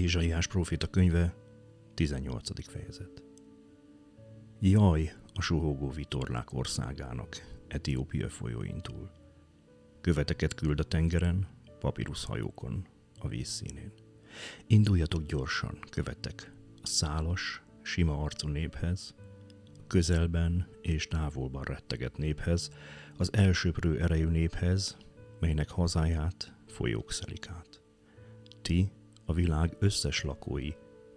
Ézsaiás próféta könyve, 18. fejezet. Jaj, a suhogó vitorlák országának, Etiópia folyóin túl. Követeket küld a tengeren, papíruszhajókon, a vízszínén. Induljatok gyorsan, követek, a szálas, sima arcú néphez, közelben és távolban retteget néphez, az elsőprő erejű néphez, melynek hazáját folyók szelik át. Ti, a világ összes lakói,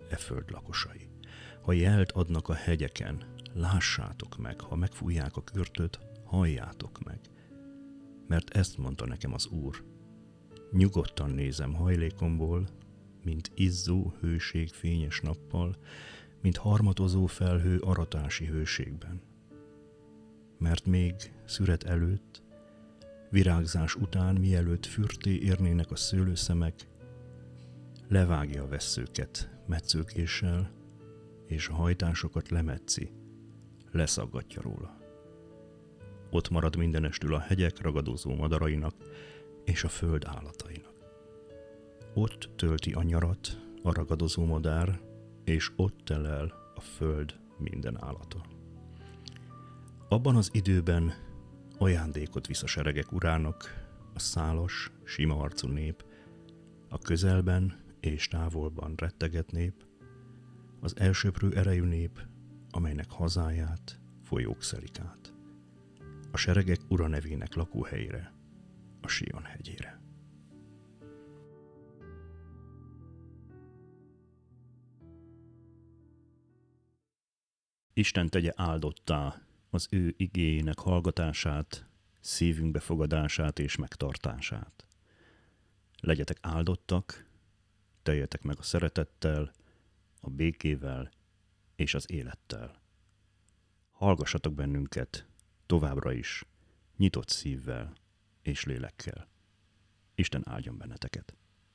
e föld lakosai. Ha jelt adnak a hegyeken, lássátok meg, ha megfújják a körtöt, halljátok meg. Mert ezt mondta nekem az Úr. Nyugodtan nézem hajlékomból, mint izzó hőség fényes nappal, mint harmatozó felhő aratási hőségben. Mert még szüret előtt, virágzás után, mielőtt fürté érnének a szőlőszemek, levágja a vesszőket metszőkéssel, és a hajtásokat lemetszi, leszaggatja róla. Ott marad mindenestül a hegyek ragadozó madarainak és a föld állatainak. Ott tölti a nyarat a ragadozó madár, és ott telel a föld minden állata. Abban az időben ajándékot visz a seregek urának, a szálas, sima arcú nép, a közelben és távolban retteget nép, az elsőprő erejű nép, amelynek hazáját folyók szelik át. A seregek ura nevének lakóhelyére, a Sion hegyére. Isten tegye áldottá az ő igényének hallgatását, szívünk befogadását és megtartását. Legyetek áldottak, teljetek meg a szeretettel, a békével és az élettel. Hallgassatok bennünket továbbra is, nyitott szívvel és lélekkel. Isten áldjon benneteket!